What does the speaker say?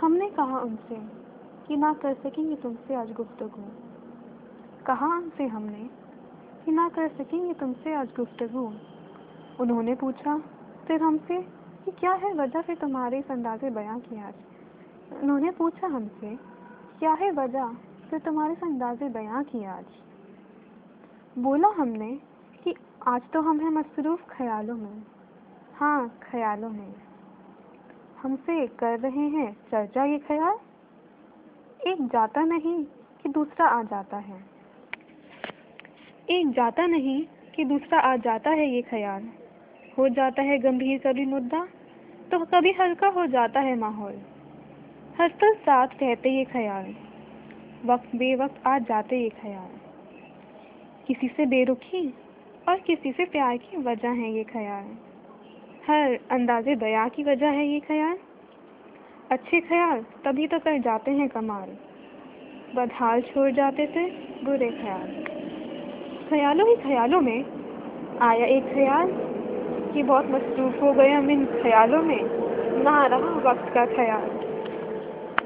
हमने कहा उनसे कि ना कर सकेंगे तुमसे आज गुफ्तगु। कहा उनसे हमने कि ना कर सकेंगे तुमसे आज गुफ्तगु। उन्होंने पूछा, फिर हमसे? कि क्या है वजह फिर तुम्हारे इस अंदाज़े बयां की आज? उन्होंने पूछा हमसे, क्या है वजह फिर तुम्हारे इस अंदाज़े बयां की आज? बोला हमने कि आज तो हम हैं मसरूफ़ ख्यालों में। हाँ ख्यालों में। हमसे कर रहे हैं। चर्चा ये ख्याल? एक जाता नहीं कि दूसरा आ जाता है। एक जाता नहीं कि दूसरा आ जाता है ये ख्याल। हो जाता है गंभीर कभी मुद्दा तो कभी हल्का हो जाता है माहौल। हंसकर साथ कहते ये ख्याल। वक्त बेवक्त आ जाते ये ख्याल। किसी से बेरुखी और किसी से प्यार की वजह है ये ख्याल। हर अंदाजे दया की वजह है ये ख्याल। अच्छे ख्याल, तभी तो कर जाते हैं कमाल। बदहाल छोड़ जाते थे बुरे ख्याल। ख्यालों ही ख्यालों में आया एक ख्याल कि बहुत मसरूफ़ हो गए हम इन ख्यालों में। ना रहा वक्त का ख्याल।